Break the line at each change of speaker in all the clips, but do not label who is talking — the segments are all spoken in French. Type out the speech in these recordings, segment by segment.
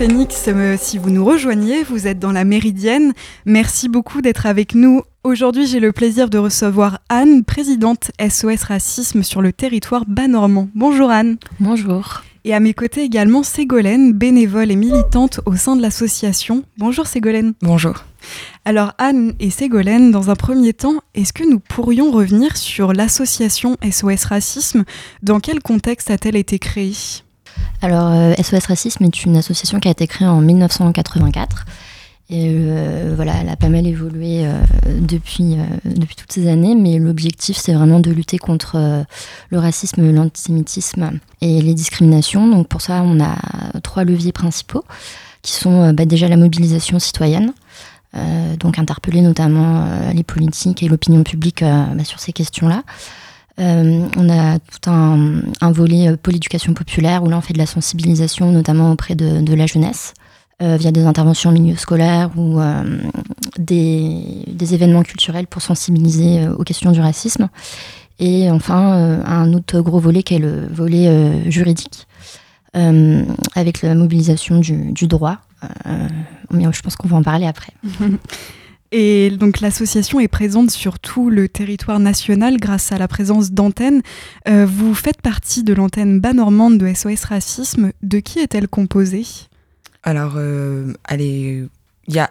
Phoenix. Euh, si vous nous rejoignez, vous êtes dans la Méridienne. Merci beaucoup d'être avec nous. Aujourd'hui, j'ai le plaisir de recevoir Anne, présidente SOS Racisme sur le territoire bas-normand. Bonjour Anne.
Bonjour.
Et à mes côtés également Ségolène, bénévole et militante au sein de l'association. Bonjour Ségolène.
Bonjour.
Alors Anne et Ségolène, dans un premier temps, est-ce que nous pourrions revenir sur l'association SOS Racisme? Dans quel contexte a-t-elle été créée?
Alors SOS euh, Racisme est une association qui a été créée en 1984. Et euh, voilà, elle a pas mal évolué euh, depuis, depuis toutes ces années, mais l'objectif c'est vraiment de lutter contre le racisme, l'antisémitisme et les discriminations. Donc pour ça, on a trois leviers principaux qui sont bah, déjà la mobilisation citoyenne, donc interpeller notamment les politiques et l'opinion publique bah, sur ces questions-là. On a tout un, volet pour l'éducation populaire où là on fait de la sensibilisation notamment auprès de, la jeunesse via des interventions en milieu scolaire ou des, événements culturels pour sensibiliser aux questions du racisme. Et enfin, un autre gros volet qui est le volet juridique, avec la mobilisation du, droit euh, mais je pense qu'on va en parler après.
Et donc l'association est présente sur tout le territoire national grâce à la présence d'antennes. Euh, vous faites partie de l'antenne bas normande de SOS Racisme. De qui est-elle composée?
Alors, euh, il y a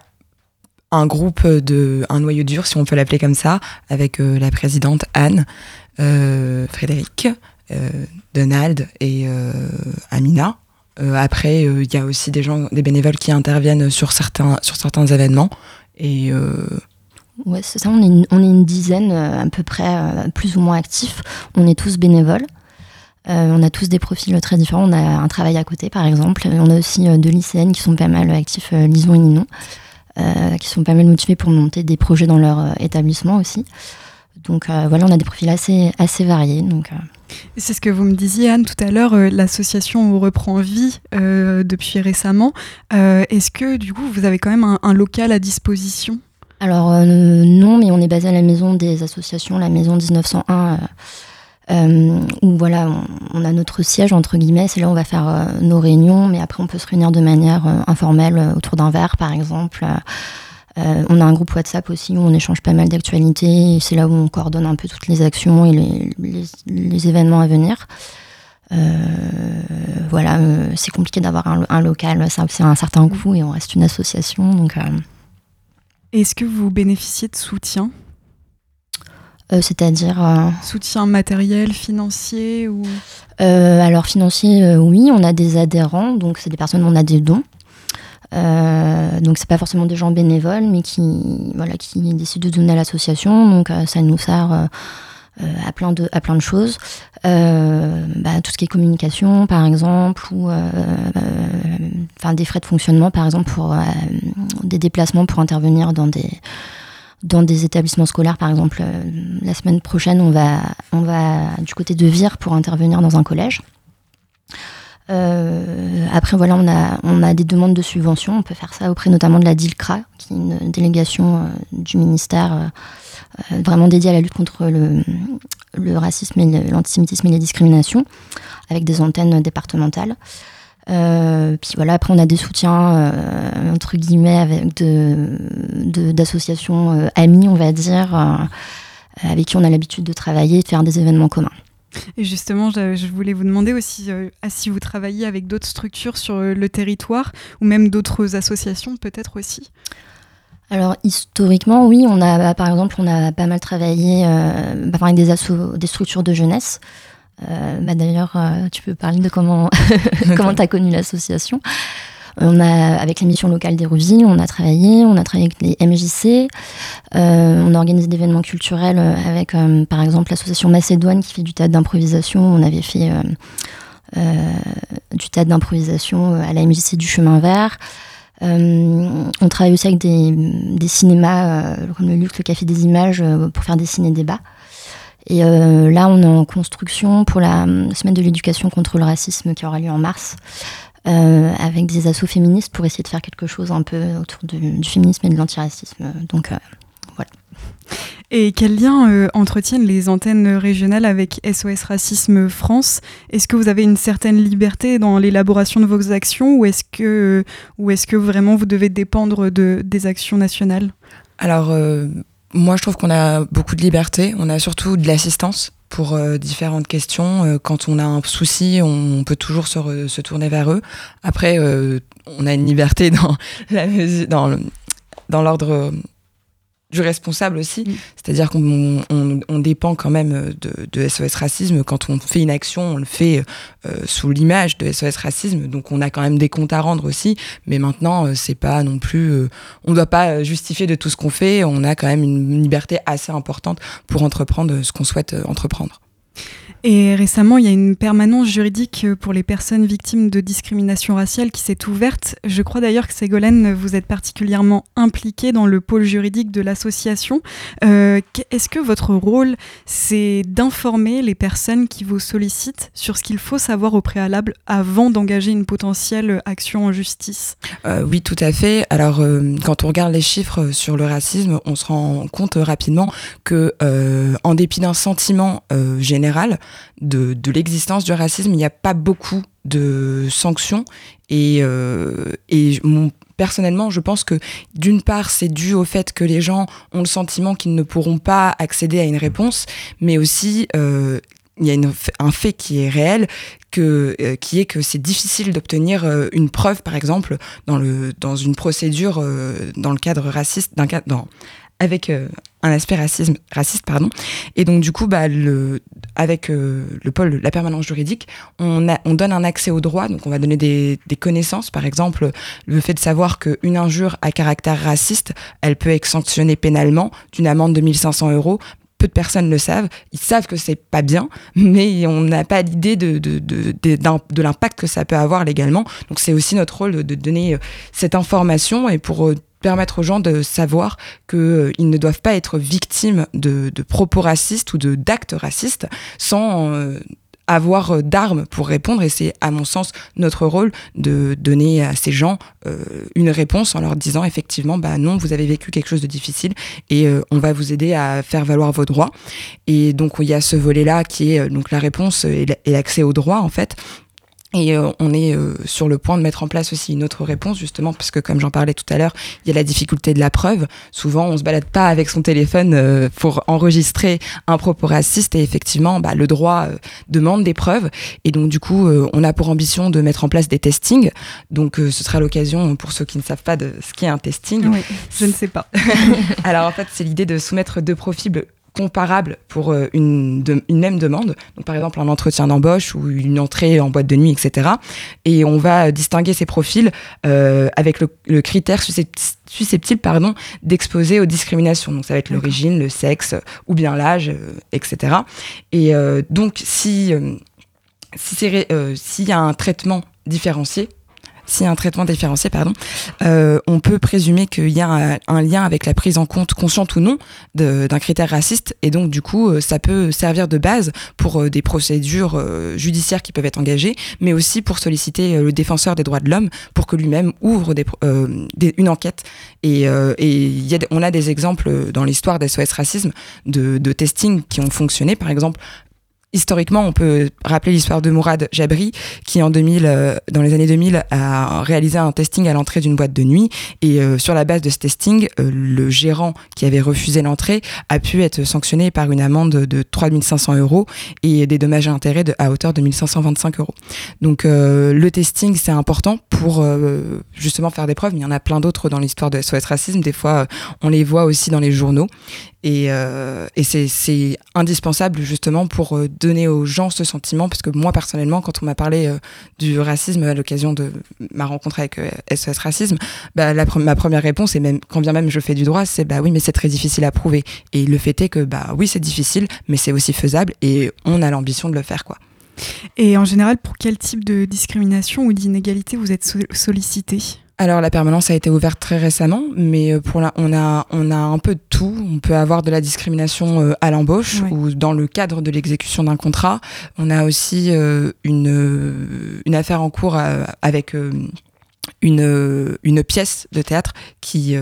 un groupe de un noyau dur, si on peut l'appeler comme ça, avec la présidente Anne, Frédéric, Donald et Amina. Euh, après, euh, il y a aussi des gens, des bénévoles qui interviennent sur certains, sur certains événements. Et
euh, Ouais, c'est ça, on est, une, dizaine à peu près, plus ou moins actifs. On est tous bénévoles. on a tous des profils très différents. On a un travail à côté, par exemple. On a aussi deux lycéennes qui sont pas mal actifs, Lison et Ninon, qui sont pas mal motivés pour monter des projets dans leur établissement aussi. Donc voilà, on a des profils assez, assez variés. Donc,
c'est ce que vous me disiez, Anne, tout à l'heure, euh, l'association reprend vie euh, depuis récemment. Euh, est-ce que, du coup, vous avez quand même un, local à disposition?
Alors, non, mais on est basé à la maison des associations, la maison 1901, où voilà, on, a notre siège, entre guillemets, c'est là où on va faire nos réunions, mais après, on peut se réunir de manière informelle autour d'un verre, par exemple. Euh, on a un groupe WhatsApp aussi où on échange pas mal d'actualités. C'est là où on coordonne un peu toutes les actions et les, événements à venir. Euh, voilà, euh, c'est compliqué d'avoir un, local, c'est un certain coût et on reste une association. Donc,
Est-ce que vous bénéficiez de soutien?
C'est-à-dire
Soutien matériel, financier ou?
Alors financier, oui, on a des adhérents, donc c'est des personnes, on a des dons. Euh, donc c'est pas forcément des gens bénévoles, mais qui voilà qui décident de donner à l'association. Donc euh, ça nous sert euh, à plein de à plein de choses. Bah, tout ce qui est communication, par exemple, ou enfin des frais de fonctionnement, par exemple pour des déplacements pour intervenir dans des dans des établissements scolaires, par exemple, la semaine prochaine, on va, on va du côté de Vire pour intervenir dans un collège. Euh, après, voilà, on a, on a des demandes de subventions. On peut faire ça auprès notamment de la DILCRA, qui est une délégation euh, du ministère euh, vraiment dédiée à la lutte contre le, racisme et l'antisémitisme et les discriminations, avec des antennes départementales. puis voilà, après on a des soutiens entre guillemets avec de, d'associations amies, on va dire, avec qui on a l'habitude de travailler et de faire des événements communs.
Et justement, je, voulais vous demander aussi euh, si vous travaillez avec d'autres structures sur euh, le territoire ou même d'autres associations peut-être aussi.
Alors historiquement, oui, on a bah, par exemple, on a pas mal travaillé euh, bah, avec des, des structures de jeunesse. Bah, D'ailleurs, tu peux parler de comment comment tu as connu l'association. On a, avec la mission locale d'Hérouville, on a travaillé, on a travaillé avec les MJC, euh, on a organisé des événements culturels euh, avec, euh, par exemple, l'association Macédoine qui fait du théâtre d'improvisation. On avait fait du théâtre d'improvisation à la MJC du Chemin Vert. on travaille aussi avec des, cinémas comme le Luc, le Café des Images, pour faire des ciné-débats. Et là, on est en construction pour la semaine de l'éducation contre le racisme qui aura lieu en mars. Euh, avec des assauts féministes pour essayer de faire quelque chose un peu autour du féminisme et de l'antiracisme. Donc euh, Voilà.
Et quel lien euh, entretiennent les antennes régionales avec SOS Racisme France? Est-ce que vous avez une certaine liberté dans l'élaboration de vos actions ou est-ce que, ou est que vraiment vous devez dépendre de, des actions nationales?
Alors, euh, moi, je trouve qu'on a beaucoup de liberté. On a surtout de l'assistance pour euh, différentes questions. quand on a un souci, on, peut toujours se, se, tourner vers eux. Après, on a une liberté dans la dans dans l'ordre du responsable aussi. Mm. C'est-à-dire qu'on on, dépend quand même de, SOS Racisme. Quand on fait une action, on le fait euh, sous l'image de SOS Racisme. Donc on a quand même des comptes à rendre aussi. Mais maintenant, euh, c'est pas non plus. Euh, on ne doit pas justifier de tout ce qu'on fait. On a quand même une liberté assez importante pour entreprendre ce qu'on souhaite entreprendre.
Et récemment, il y a une permanence juridique pour les personnes victimes de discrimination raciale qui s'est ouverte. Je crois d'ailleurs que Ségolène, vous êtes particulièrement impliquée dans le pôle juridique de l'association. Euh, est-ce que votre rôle, c'est d'informer les personnes qui vous sollicitent sur ce qu'il faut savoir au préalable avant d'engager une potentielle action en justice?
Euh, Oui, tout à fait. Alors, euh, quand on regarde les chiffres sur le racisme, on se rend compte rapidement que, en dépit d'un sentiment général, de, l'existence du racisme, il n'y a pas beaucoup de sanctions. Et, euh, personnellement, je pense que d'une part, c'est dû au fait que les gens ont le sentiment qu'ils ne pourront pas accéder à une réponse, mais aussi euh, il y a un fait qui est réel, que, euh, qui est que c'est difficile d'obtenir une preuve, par exemple, dans, le, dans une procédure dans le cadre raciste, d'un cadre, avec un aspect racisme, raciste. Pardon. Et donc, du coup, bah, le, avec euh, le pôle, la permanence juridique, on, a, on donne un accès au droit. Donc, on va donner des, des connaissances. Par exemple, le fait de savoir qu'une injure à caractère raciste, elle peut être sanctionnée pénalement d'une amende de 1500 euros peu de personnes le savent. Ils savent que c'est pas bien, mais on n'a pas l'idée de, de, de, de l'impact que ça peut avoir légalement. Donc c'est aussi notre rôle de, donner euh, cette information et pour euh, permettre aux gens de savoir qu'ils euh, ne doivent pas être victimes de, propos racistes ou d'actes racistes sans euh, avoir euh, d'armes pour répondre. Et c'est à mon sens notre rôle de donner à ces gens une réponse en leur disant effectivement bah non vous avez vécu quelque chose de difficile et on va vous aider à faire valoir vos droits. Et donc il y a ce volet là qui est donc la réponse et l'accès aux droits en fait et euh, on est euh, sur le point de mettre en place aussi une autre réponse, justement, parce que comme j'en parlais tout à l'heure, il y a la difficulté de la preuve. Souvent, on se balade pas avec son téléphone euh, pour enregistrer un propos raciste, et effectivement, bah, le droit demande des preuves. Et donc, du coup, on a pour ambition de mettre en place des testings. Donc, ce sera l'occasion, pour ceux qui ne savent pas de ce qu'est un testing.
Oui, je ne sais pas.
Alors, en fait, c'est l'idée de soumettre deux profils comparable pour euh, une, une, même demande, donc par exemple un entretien d'embauche ou une entrée en boîte de nuit, etc. Et on va distinguer ces profils euh, avec le, critère susceptible pardon, d'exposer aux discriminations. Donc ça va être l'origine, le sexe ou bien l'âge, euh, etc. Et donc si s'il si y a un traitement différencié, a un traitement différencié, pardon, euh, on peut présumer qu'il y a un, lien avec la prise en compte, consciente ou non, d'un critère raciste. Et donc, du coup, euh, ça peut servir de base pour euh, des procédures judiciaires qui peuvent être engagées, mais aussi pour solliciter le défenseur des droits de l'homme pour que lui-même ouvre des, une enquête. Et, on a des exemples dans l'histoire d'SOS Racisme de, de testing qui ont fonctionné. Par exemple, Historiquement, on peut rappeler l'histoire de Mourad Jabri, qui en 2000, euh, dans les années 2000, a réalisé un testing à l'entrée d'une boîte de nuit. Et euh, sur la base de ce testing, euh, le gérant qui avait refusé l'entrée a pu être sanctionné par une amende de 3500 euros et des dommages à intérêts de, à hauteur de 1525 euros. Donc le testing, c'est important pour justement faire des preuves. Mais il y en a plein d'autres dans l'histoire de SOS Racisme. Des fois, on les voit aussi dans les journaux. Et, euh, et c'est indispensable justement pour euh, donner aux gens ce sentiment, parce que moi personnellement, quand on m'a parlé euh, du racisme à l'occasion de ma rencontre avec SOS Racisme, bah, la, ma première réponse, et même quand bien même je fais du droit, c'est bah oui, mais c'est très difficile à prouver. Et le fait est que bah oui, c'est difficile, mais c'est aussi faisable, et on a l'ambition de le faire, quoi.
Et en général, pour quel type de discrimination ou d'inégalité vous êtes sollicité
alors la permanence a été ouverte très récemment, mais euh, pour là on a on a un peu de tout. On peut avoir de la discrimination euh, à l'embauche ou dans le cadre de l'exécution d'un contrat. On a aussi euh, une une affaire en cours avec une, une pièce de théâtre qui,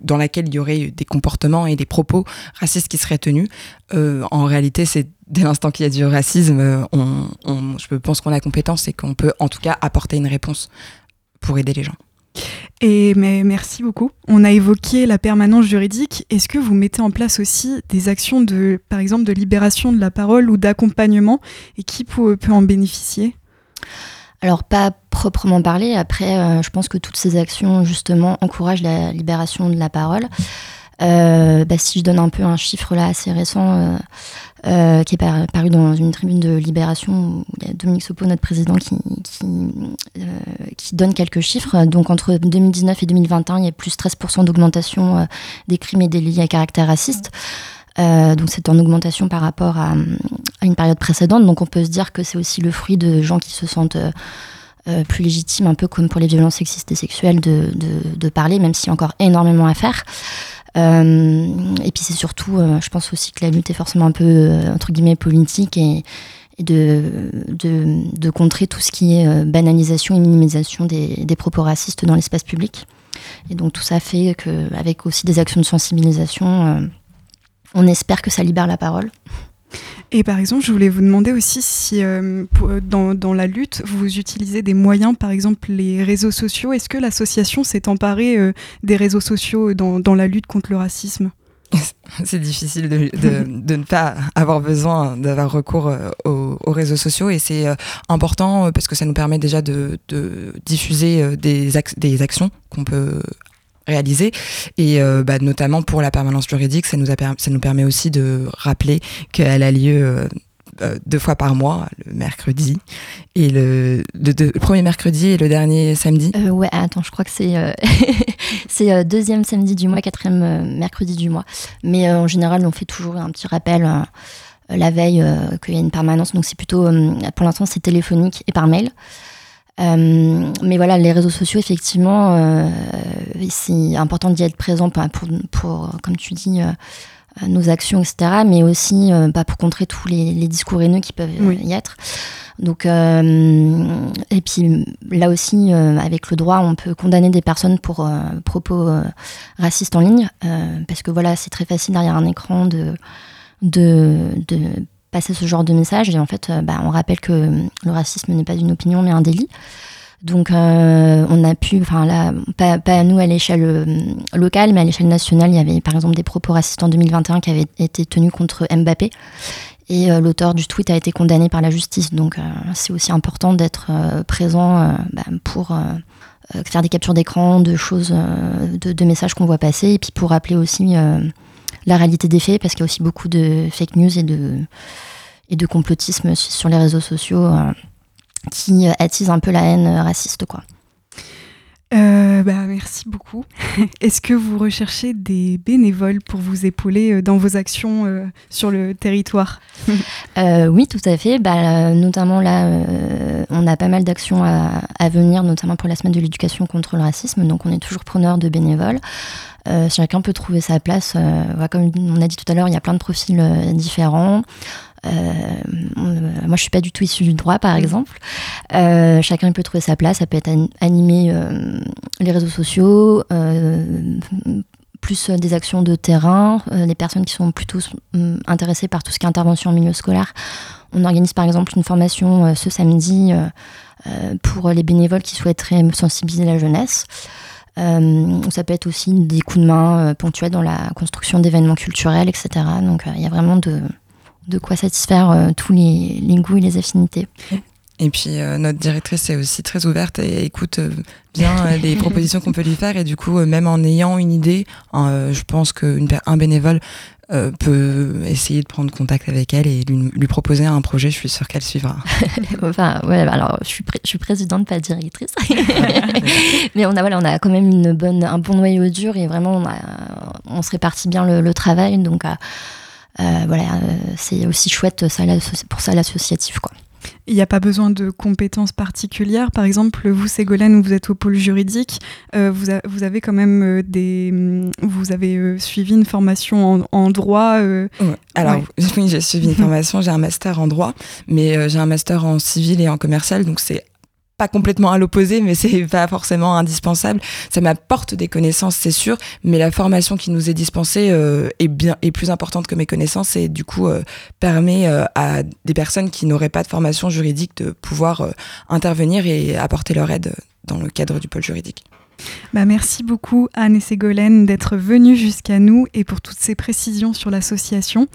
dans laquelle il y aurait des comportements et des propos racistes qui seraient tenus. en réalité, c'est dès l'instant qu'il y a du racisme, on, on, je pense qu'on a compétence et qu'on peut en tout cas apporter une réponse pour aider les gens.
Et mais merci beaucoup. On a évoqué la permanence juridique. Est-ce que vous mettez en place aussi des actions de, par exemple, de libération de la parole ou d'accompagnement? Et qui peut, en bénéficier?
Alors pas proprement parler, après euh, je pense que toutes ces actions justement encouragent la libération de la parole. Euh, bah, si je donne un peu un chiffre là assez récent, euh, euh, qui est paru dans une tribune de Libération, où il y a Dominique Sopo, notre président, qui, qui, donne quelques chiffres. Donc entre 2019 et 2021, il y a plus 13% d'augmentation des crimes et délits à caractère raciste. donc c'est en augmentation par rapport à, une période précédente. Donc on peut se dire que c'est aussi le fruit de gens qui se sentent plus légitimes, un peu comme pour les violences sexistes et sexuelles, de, de parler, même s'il y a encore énormément à faire. Euh, et puis c'est surtout, euh, je pense aussi que la lutte est forcément un peu, euh, entre guillemets, politique et, de, de, de, contrer tout ce qui est banalisation et minimisation des, des propos racistes dans l'espace public. Et donc tout ça fait qu'avec aussi des actions de sensibilisation, on espère que ça libère la parole.
Et par exemple, je voulais vous demander aussi si euh, euh, dans, la lutte, vous utilisez des moyens, par exemple les réseaux sociaux. Est-ce que l'association s'est emparée euh, des réseaux sociaux dans, la lutte contre le racisme?
C'est difficile de, ne pas avoir besoin d'avoir recours aux, réseaux sociaux et c'est important parce que ça nous permet déjà de, diffuser des, des actions qu'on peut réalisé et euh, bah, notamment pour la permanence juridique ça nous a ça nous permet aussi de rappeler qu'elle a lieu euh, euh, deux fois par mois, le mercredi et le, premier mercredi et le dernier samedi.
ouais, attends, je crois que c'est c'est deuxième samedi du mois, quatrième mercredi du mois. Mais en général, on fait toujours un petit rappel la veille qu'il y a une permanence. Donc c'est plutôt, pour l'instant, c'est téléphonique et par mail. Euh, mais voilà, les réseaux sociaux, effectivement, euh, c'est important d'y être présent pour, pour, comme tu dis, euh, nos actions, etc., mais aussi bah, pour contrer tous les, discours haineux qui peuvent y être. Donc, et puis là aussi, avec le droit, on peut condamner des personnes pour propos racistes en ligne, parce que voilà, c'est très facile derrière un écran de, de, de passer ce genre de message. Et en fait, euh, bah, on rappelle que le racisme n'est pas une opinion, mais un délit. Donc, euh, on a pu, enfin là, pas, à nous à l'échelle euh, locale, mais à l'échelle nationale, il y avait par exemple des propos racistes en 2021 qui avaient été tenus contre Mbappé. Et l'auteur du tweet a été condamné par la justice. Donc, c'est aussi important d'être présent bah, pour faire des captures d'écran de choses, de messages qu'on voit passer, et puis pour rappeler aussi la réalité des faits, parce qu'il y a aussi beaucoup de fake news et de, et de complotisme sur les réseaux sociaux euh, qui attisent un peu la haine raciste. quoi.
Euh, bah, merci beaucoup. Est-ce que vous recherchez des bénévoles pour vous épauler euh, dans vos actions sur le territoire?
Oui, tout à fait. Bah, notamment là, on a pas mal d'actions à, à, venir, notamment pour la semaine de l'éducation contre le racisme. Donc on est toujours preneur de bénévoles. Euh, chacun peut trouver sa place. Euh, comme on a dit tout à l'heure, il y a plein de profils euh, différents. Moi, je suis pas du tout issue du droit, par exemple. chacun peut trouver sa place. Ça peut être animer les réseaux sociaux, plus des actions de terrain, les personnes qui sont plutôt intéressées par tout ce qui est intervention en milieu scolaire. On organise par exemple une formation ce samedi pour les bénévoles qui souhaiteraient sensibiliser la jeunesse. Euh, ça peut être aussi des coups de main euh, ponctuels dans la construction d'événements culturels, etc. Donc euh, il y a vraiment de, de quoi satisfaire tous les, les, goûts et les affinités.
Et puis notre directrice est aussi très ouverte et écoute bien les propositions qu'on peut lui faire et du coup même en ayant une idée, je pense qu'un bénévole euh, peut essayer de prendre contact avec elle et lui, proposer un projet, je suis sûre qu'elle suivra.
enfin, ouais, alors je suis, je suis présidente, pas directrice. Mais on a, voilà, on a quand même une bonne, un bon noyau dur et vraiment on, a, on se répartit bien le, travail. Donc euh, euh, voilà, c'est aussi chouette ça, pour ça l'associatif. quoi.
Il n'y a pas besoin de compétences particulières. Par exemple, vous, Ségolène, vous êtes au pôle juridique, euh, vous, vous, avez quand même euh, des. Mm, vous avez euh, suivi une formation en, droit.
Alors, oui, j'ai suivi une formation, j'ai un master en droit, mais j'ai un master en civil et en commercial, donc c'est pas complètement à l'opposé, mais c'est pas forcément indispensable. Ça m'apporte des connaissances, c'est sûr, mais la formation qui nous est dispensée euh, est bien est plus importante que mes connaissances et du coup euh, permet euh, à des personnes qui n'auraient pas de formation juridique de pouvoir intervenir et apporter leur aide dans le cadre du pôle juridique.
Bah, merci beaucoup Anne et Ségolène d'être venues jusqu'à nous et pour toutes ces précisions sur l'association.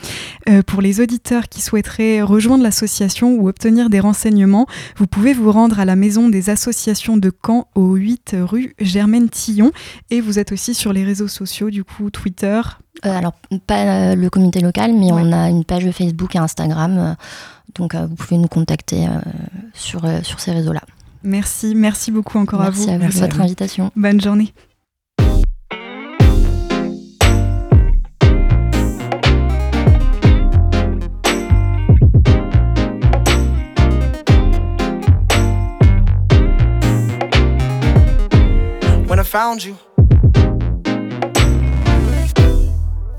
Euh, pour les auditeurs qui souhaiteraient rejoindre l'association ou obtenir des renseignements, vous pouvez vous rendre à la maison des associations de Caen au 8 rue Germaine Tillon et vous êtes aussi sur les réseaux sociaux, du coup Twitter.
Euh, alors pas euh, le comité local, mais on a une page Facebook et Instagram, donc vous pouvez nous contacter sur, sur ces réseaux-là.
Merci, merci beaucoup encore
à
vous.
Merci à vous votre invitation.
Bonne journée. When I found you.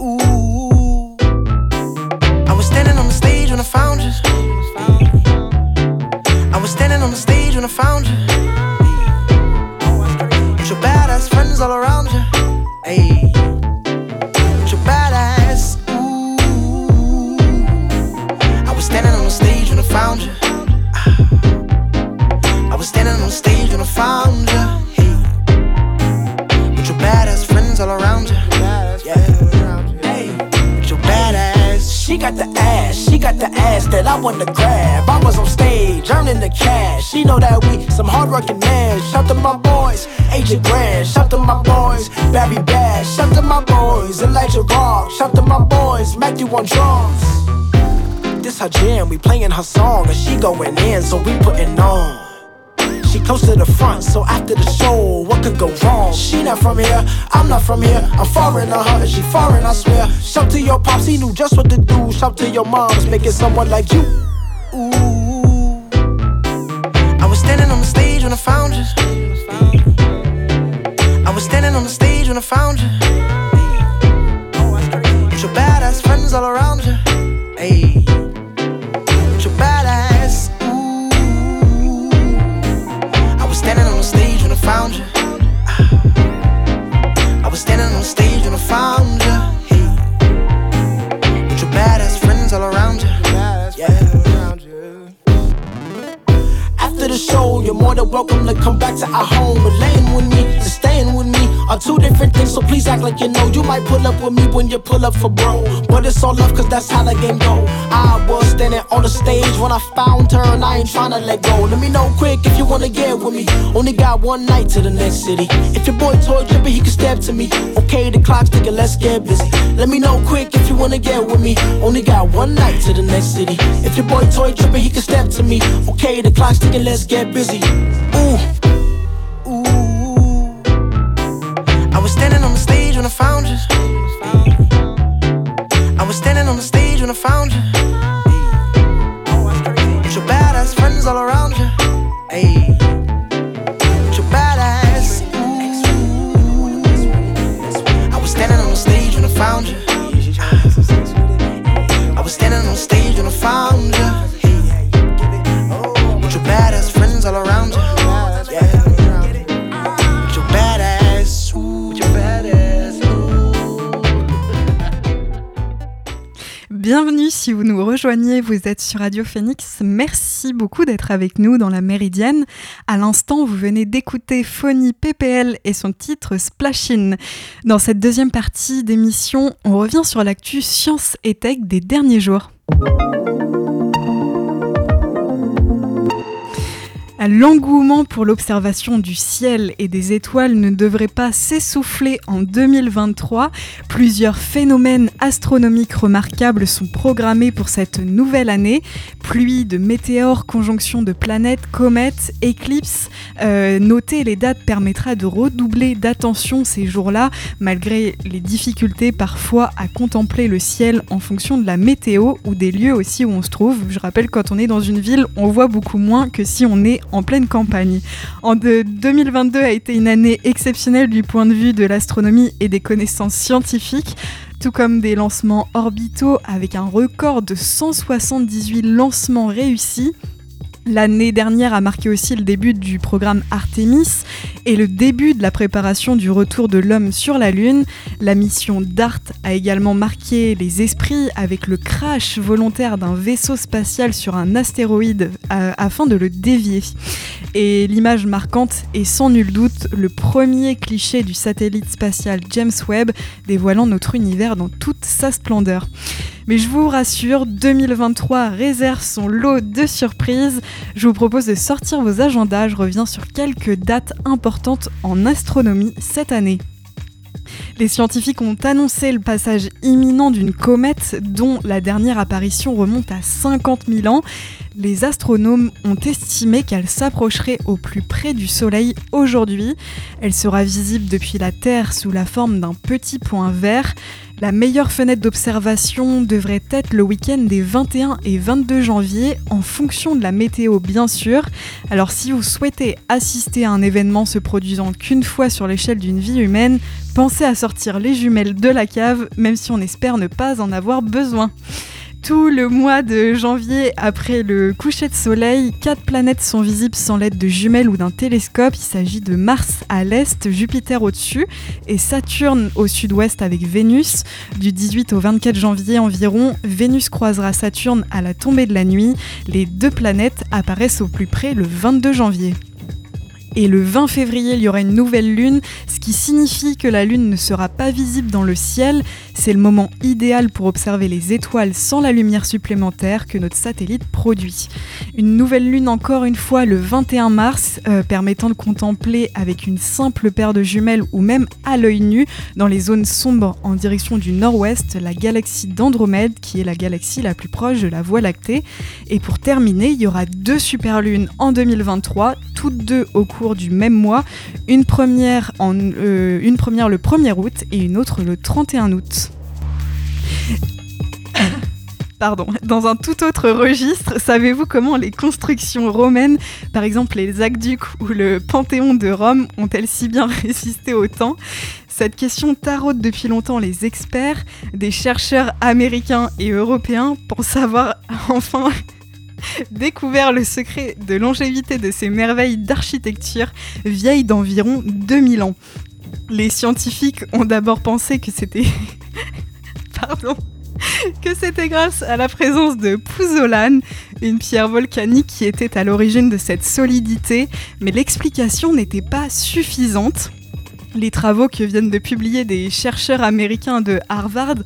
Ooh, I was standing on the stage when I found you. When I found you. With your badass friends all around you. Hey. With your badass. Ooh. I was standing on the stage when I found you. I was standing on the stage when I found you. Hey. With your badass friends all around you. Yeah. Hey. With your badass. She got the ass. She got the ass that I wanna grab. I was on stage, earning the cash. She know that we some hardworking men. Shout to my boys, Agent Grand. Shout to my boys, Barry Bash. Shout to my boys, Elijah Rock. Shout to my boys, Matthew on drums. This her jam, we playing her song, and she going in, so we putting on. She close to the front, so after the show, what could go wrong? She not from here, I'm not from here. I'm foreign to her, she foreign, I swear. Shout to your pops, he knew just what to do. Shout to your moms, making someone like you. Ooh. I was standing on the stage when I found you. I was standing on the stage when I found you. With your badass friends all around you. Hey. With your badass. Ooh. I was standing on the stage when I found you. Welcome to come back to our home. But laying with me are two different things, so please act like you know. You might pull up with me when you pull up for bro. But it's all love, cause that's how the game go. I was standing on the stage when I found her, and I ain't tryna let go. Let me know quick if you wanna get with me. Only got one night to the next city. If your boy toy tripping, he can step to me. Okay, the clock's ticking, let's get busy. Let me know quick if you wanna get with me. Only got one night to the next city. If your boy toy tripping, he can step to me. Okay, the clock's ticking, let's get busy. Ooh. Was standing on the stage when I found you. I was standing on the stage when I found you. Vous êtes sur Radio Phoenix. Merci beaucoup d'être avec nous dans la Méridienne. À l'instant, vous venez d'écouter Phony PPL et son titre Splashin. Dans cette deuxième partie d'émission, on revient sur l'actu science et tech des derniers jours. L'engouement pour l'observation du ciel et des étoiles ne devrait pas s'essouffler en 2023. Plusieurs phénomènes astronomiques remarquables sont programmés pour cette nouvelle année. Pluie de météores, conjonction de planètes, comètes, éclipses. Euh, noter les dates permettra de redoubler d'attention ces jours-là, malgré les difficultés parfois à contempler le ciel en fonction de la météo ou des lieux aussi où on se trouve. Je rappelle, quand on est dans une ville, on voit beaucoup moins que si on est en pleine campagne. En de 2022 a été une année exceptionnelle du point de vue de l'astronomie et des connaissances scientifiques tout comme des lancements orbitaux avec un record de 178 lancements réussis
L'année dernière a marqué aussi le début du programme Artemis et le début de la préparation du retour de l'homme sur la Lune. La mission DART a également marqué les esprits avec le crash volontaire d'un vaisseau spatial sur un astéroïde euh, afin de le dévier. Et l'image marquante est sans nul doute le premier cliché du satellite spatial James Webb dévoilant notre univers dans toute sa splendeur. Mais je vous rassure, 2023 réserve son lot de surprises. Je vous propose de sortir vos agendas. Je reviens sur quelques dates importantes en astronomie cette année. Les scientifiques ont annoncé le passage imminent d'une comète dont la dernière apparition remonte à 50 000 ans. Les astronomes ont estimé qu'elle s'approcherait au plus près du Soleil aujourd'hui. Elle sera visible depuis la Terre sous la forme d'un petit point vert. La meilleure fenêtre d'observation devrait être le week-end des 21 et 22 janvier en fonction de la météo bien sûr. Alors si vous souhaitez assister à un événement se produisant qu'une fois sur l'échelle d'une vie humaine, pensez à sortir les jumelles de la cave même si on espère ne pas en avoir besoin. Tout le mois de janvier, après le coucher de soleil, quatre planètes sont visibles sans l'aide de jumelles ou d'un télescope. Il s'agit de Mars à l'est, Jupiter au-dessus et Saturne au sud-ouest avec Vénus. Du 18 au 24 janvier environ, Vénus croisera Saturne à la tombée de la nuit. Les deux planètes apparaissent au plus près le 22 janvier. Et le 20 février, il y aura une nouvelle lune, ce qui signifie que la lune ne sera pas visible dans le ciel. C'est le moment idéal pour observer les étoiles sans la lumière supplémentaire que notre satellite produit. Une nouvelle lune encore une fois le 21 mars, euh, permettant de contempler avec une simple paire de jumelles ou même à l'œil nu dans les zones sombres en direction du nord-ouest la galaxie d'Andromède qui est la galaxie la plus proche de la Voie lactée. Et pour terminer, il y aura deux superlunes en 2023, toutes deux au cours du même mois, une première, euh, une première le 1er août et une autre le 31 août. Pardon. Dans un tout autre registre, savez-vous comment les constructions romaines, par exemple les aqueducs ou le Panthéon de Rome, ont-elles si bien résisté au temps? Cette question taraude depuis longtemps les experts, des chercheurs américains et européens, pour savoir enfin découvert le secret de longévité de ces merveilles d'architecture vieilles d'environ 2000 ans. Les scientifiques ont d'abord pensé que c'était... Que c'était grâce à la présence de pouzzolane, une pierre volcanique qui était à l'origine de cette solidité, mais l'explication n'était pas suffisante. Les travaux que viennent de publier des chercheurs américains de Harvard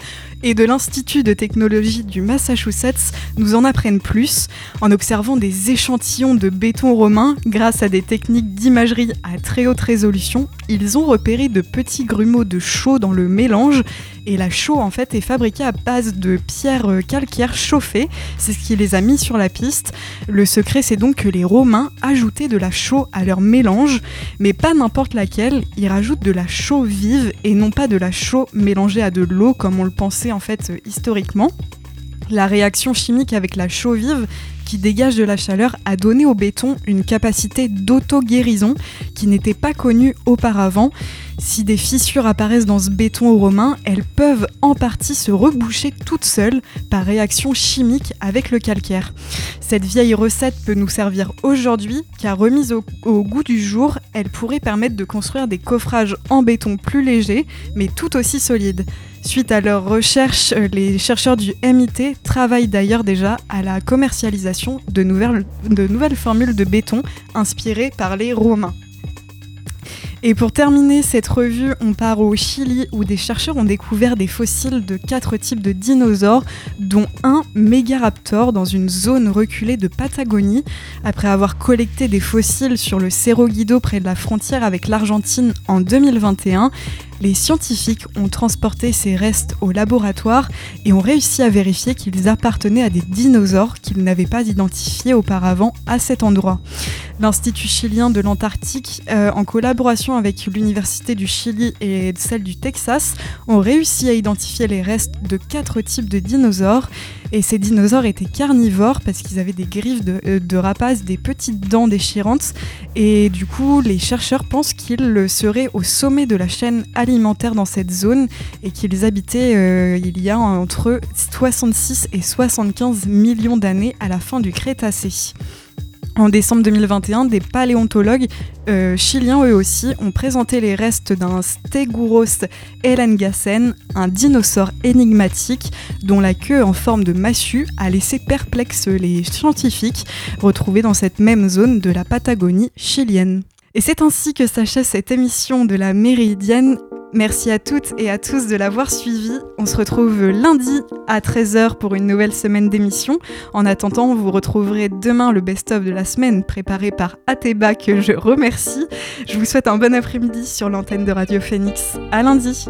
et de l'Institut de technologie du Massachusetts nous en apprennent plus en observant des échantillons de béton romain grâce à des techniques d'imagerie à très haute résolution. Ils ont repéré de petits grumeaux de chaux dans le mélange et la chaux en fait est fabriquée à base de pierres euh, calcaires chauffées. C'est ce qui les a mis sur la piste. Le secret c'est donc que les Romains ajoutaient de la chaux à leur mélange, mais pas n'importe laquelle. Ils rajoutent de la chaux vive et non pas de la chaux mélangée à de l'eau comme on le pensait en fait euh, historiquement. La réaction chimique avec la chaux vive qui dégage de la chaleur a donné au béton une capacité d'auto-guérison qui n'était pas connue auparavant. Si des fissures apparaissent dans ce béton romain, elles peuvent en partie se reboucher toutes seules par réaction chimique avec le calcaire. Cette vieille recette peut nous servir aujourd'hui car remise au, goût du jour, elle pourrait permettre de construire des coffrages en béton plus légers mais tout aussi solides. Suite à leurs recherches, les chercheurs du MIT travaillent d'ailleurs déjà à la commercialisation de nouvelles, de nouvelles formules de béton inspirées par les Romains. Et pour terminer cette revue, on part au Chili où des chercheurs ont découvert des fossiles de quatre types de dinosaures, dont un Megaraptor dans une zone reculée de Patagonie. Après avoir collecté des fossiles sur le Cerro Guido près de la frontière avec l'Argentine en 2021, les scientifiques ont transporté ces restes au laboratoire et ont réussi à vérifier qu'ils appartenaient à des dinosaures qu'ils n'avaient pas identifiés auparavant à cet endroit. L'Institut chilien de l'Antarctique, euh, en collaboration avec l'Université du Chili et celle du Texas, ont réussi à identifier les restes de quatre types de dinosaures. Et ces dinosaures étaient carnivores parce qu'ils avaient des griffes de, euh, de rapaces, des petites dents déchirantes. Et du coup, les chercheurs pensent qu'ils seraient au sommet de la chaîne alimentaire dans cette zone et qu'ils habitaient euh, il y a entre 66 et 75 millions d'années à la fin du Crétacé. En décembre 2021, des paléontologues euh, chiliens eux aussi ont présenté les restes d'un Steguros elangasen, un dinosaure énigmatique dont la queue en forme de massue a laissé perplexes les scientifiques retrouvés dans cette même zone de la Patagonie chilienne. Et c'est ainsi que s'achève cette émission de la Méridienne Merci à toutes et à tous de l'avoir suivi. On se retrouve lundi à 13h pour une nouvelle semaine d'émission. En attendant, vous retrouverez demain le best-of de la semaine préparé par Ateba que je remercie. Je vous souhaite un bon après-midi sur l'antenne de Radio Phoenix. À lundi.